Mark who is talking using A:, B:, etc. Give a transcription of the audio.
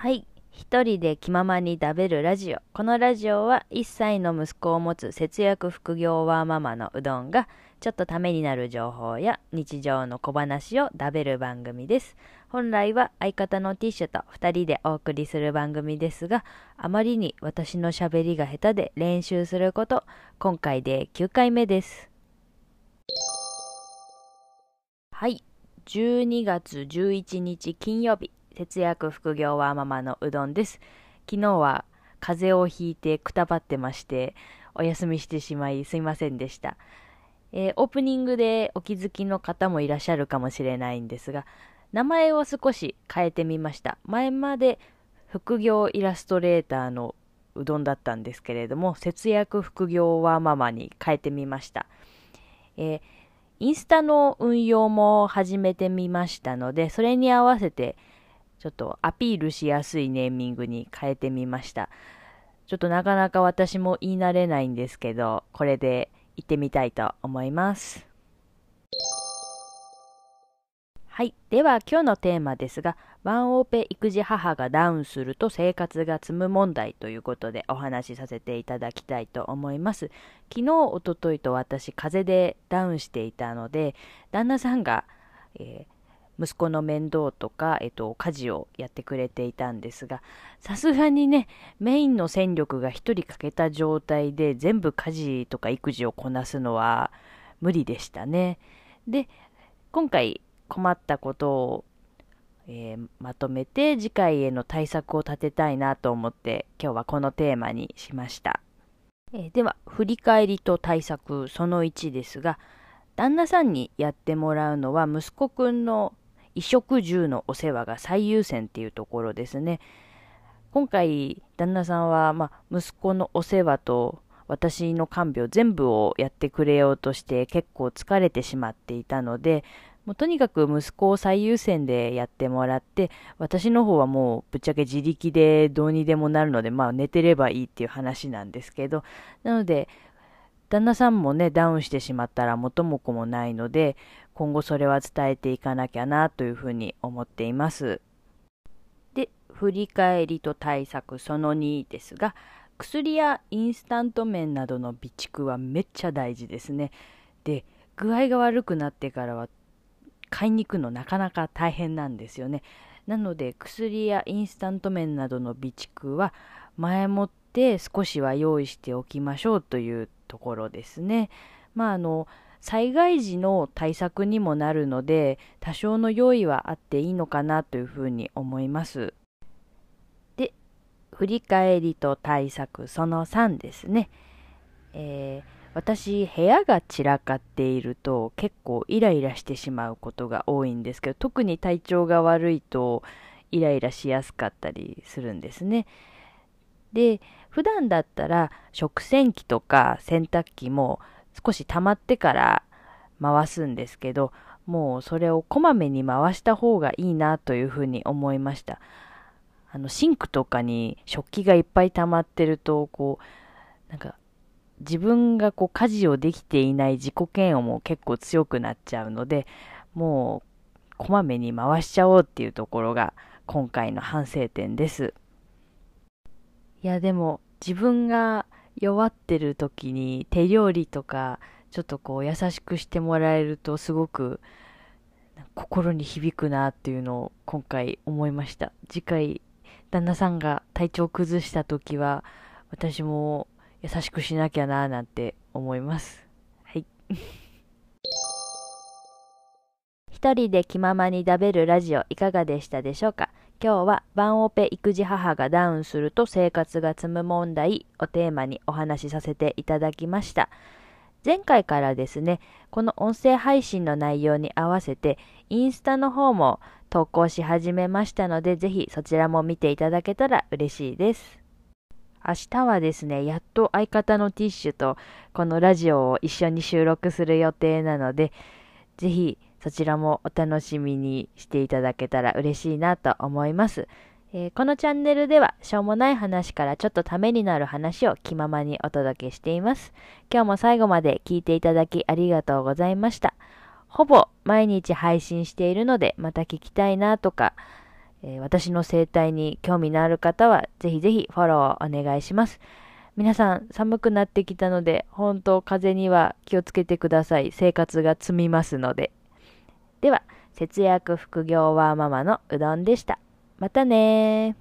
A: はい一人で気ままに食べるラジオ。このラジオは1歳の息子を持つ節約副業ワーママのうどんがちょっとためになる情報や日常の小話を食べる番組です。本来は相方のティッシュと2人でお送りする番組ですが、あまりに私の喋りが下手で練習すること、今回で9回目です。はい。12月11日金曜日、節約副業はママのうどんです。昨日は風邪をひいてくたばってまして、お休みしてしまいすいませんでした。えーオープニングでお気づきの方もいらっしゃるかもしれないんですが、名前を少し変えてみました。前まで副業イラストレーターのうどんだったんですけれども、節約副業はママに変えてみました。えーインスタの運用も始めてみましたので、それに合わせてちょっとアピールしやすいネーミングに変えてみました。ちょっとなかなか私も言い慣れないんですけど、これで行ってみたいと思います。はい。では今日のテーマですが、ワンオペ育児母がダウンすると生活が積む問題ということでお話しさせていただきたいと思います。昨日、おとといと私、風邪でダウンしていたので、旦那さんが、えー息子の面倒とか、えっと、家事をやってくれていたんですが、さすがにね、メインの戦力が一人欠けた状態で全部家事とか育児をこなすのは無理でしたね。で、今回困ったことを、えーまとめて次回への対策を立てたいなと思って今日はこのテーマにしました。えーでは、振り返りと対策その1ですが、旦那さんにやってもらうのは息子くんの衣食住のお世話が最優先っていうところですね。今回、旦那さんは、まあ、息子のお世話と私の看病全部をやってくれようとして結構疲れてしまっていたので、もうとにかく息子を最優先でやってもらって、私の方はもうぶっちゃけ自力でどうにでもなるので、まあ寝てればいいっていう話なんですけど、なので、旦那さんもね、ダウンしてしまったら元も子もないので、今後それは伝えていかなきゃなというふうに思っています。で、振り返りと対策その2ですが、薬やインスタント麺などの備蓄はめっちゃ大事ですね。で、具合が悪くなってからは買いに行くのなかなか大変なんですよね。なので薬やインスタント麺などの備蓄は前もって少しは用意しておきましょうというところですね。まああの災害時の対策にもなるので多少の用意はあっていいのかなというふうに思います。で、振り返りと対策その3ですね。えー私部屋が散らかっていると結構イライラしてしまうことが多いんですけど特に体調が悪いとイライラしやすかったりするんですねで普段だったら食洗機とか洗濯機も少し溜まってから回すんですけどもうそれをこまめに回した方がいいなというふうに思いました。あのシンクとかに食器がいっぱい溜まってるとこうなんか自分がこう家事をできていない自己嫌悪も結構強くなっちゃうのでもうこまめに回しちゃおうっていうところが今回の反省点です。いやでも自分が弱ってる時に手料理とかちょっとこう優しくしてもらえるとすごく心に響くなっていうのを今回思いました次回旦那さんが体調崩した時は私も優しくしなきゃななんて思います。はい。一人で気ままに食べるラジオいかがでしたでしょうか？今日はワンオペ育児母がダウンすると生活が積む問題をテーマにお話しさせていただきました。前回からですね、この音声配信の内容に合わせてインスタの方も投稿し始めましたので、ぜひそちらも見ていただけたら嬉しいです。明日はですね、やっと相方のティッシュとこのラジオを一緒に収録する予定なので、ぜひそちらもお楽しみにしていただけたら嬉しいなと思います。えー、このチャンネルではしょうもない話からちょっとためになる話を気ままにお届けしています。今日も最後まで聞いていただきありがとうございました。ほぼ毎日配信しているのでまた聞きたいなとか、えー、私の生態に興味のある方はぜひぜひフォローをお願いします。皆さん寒くなってきたので本当風邪には気をつけてください。生活が積みますので。では、節約副業ワーママのうどんでした。またね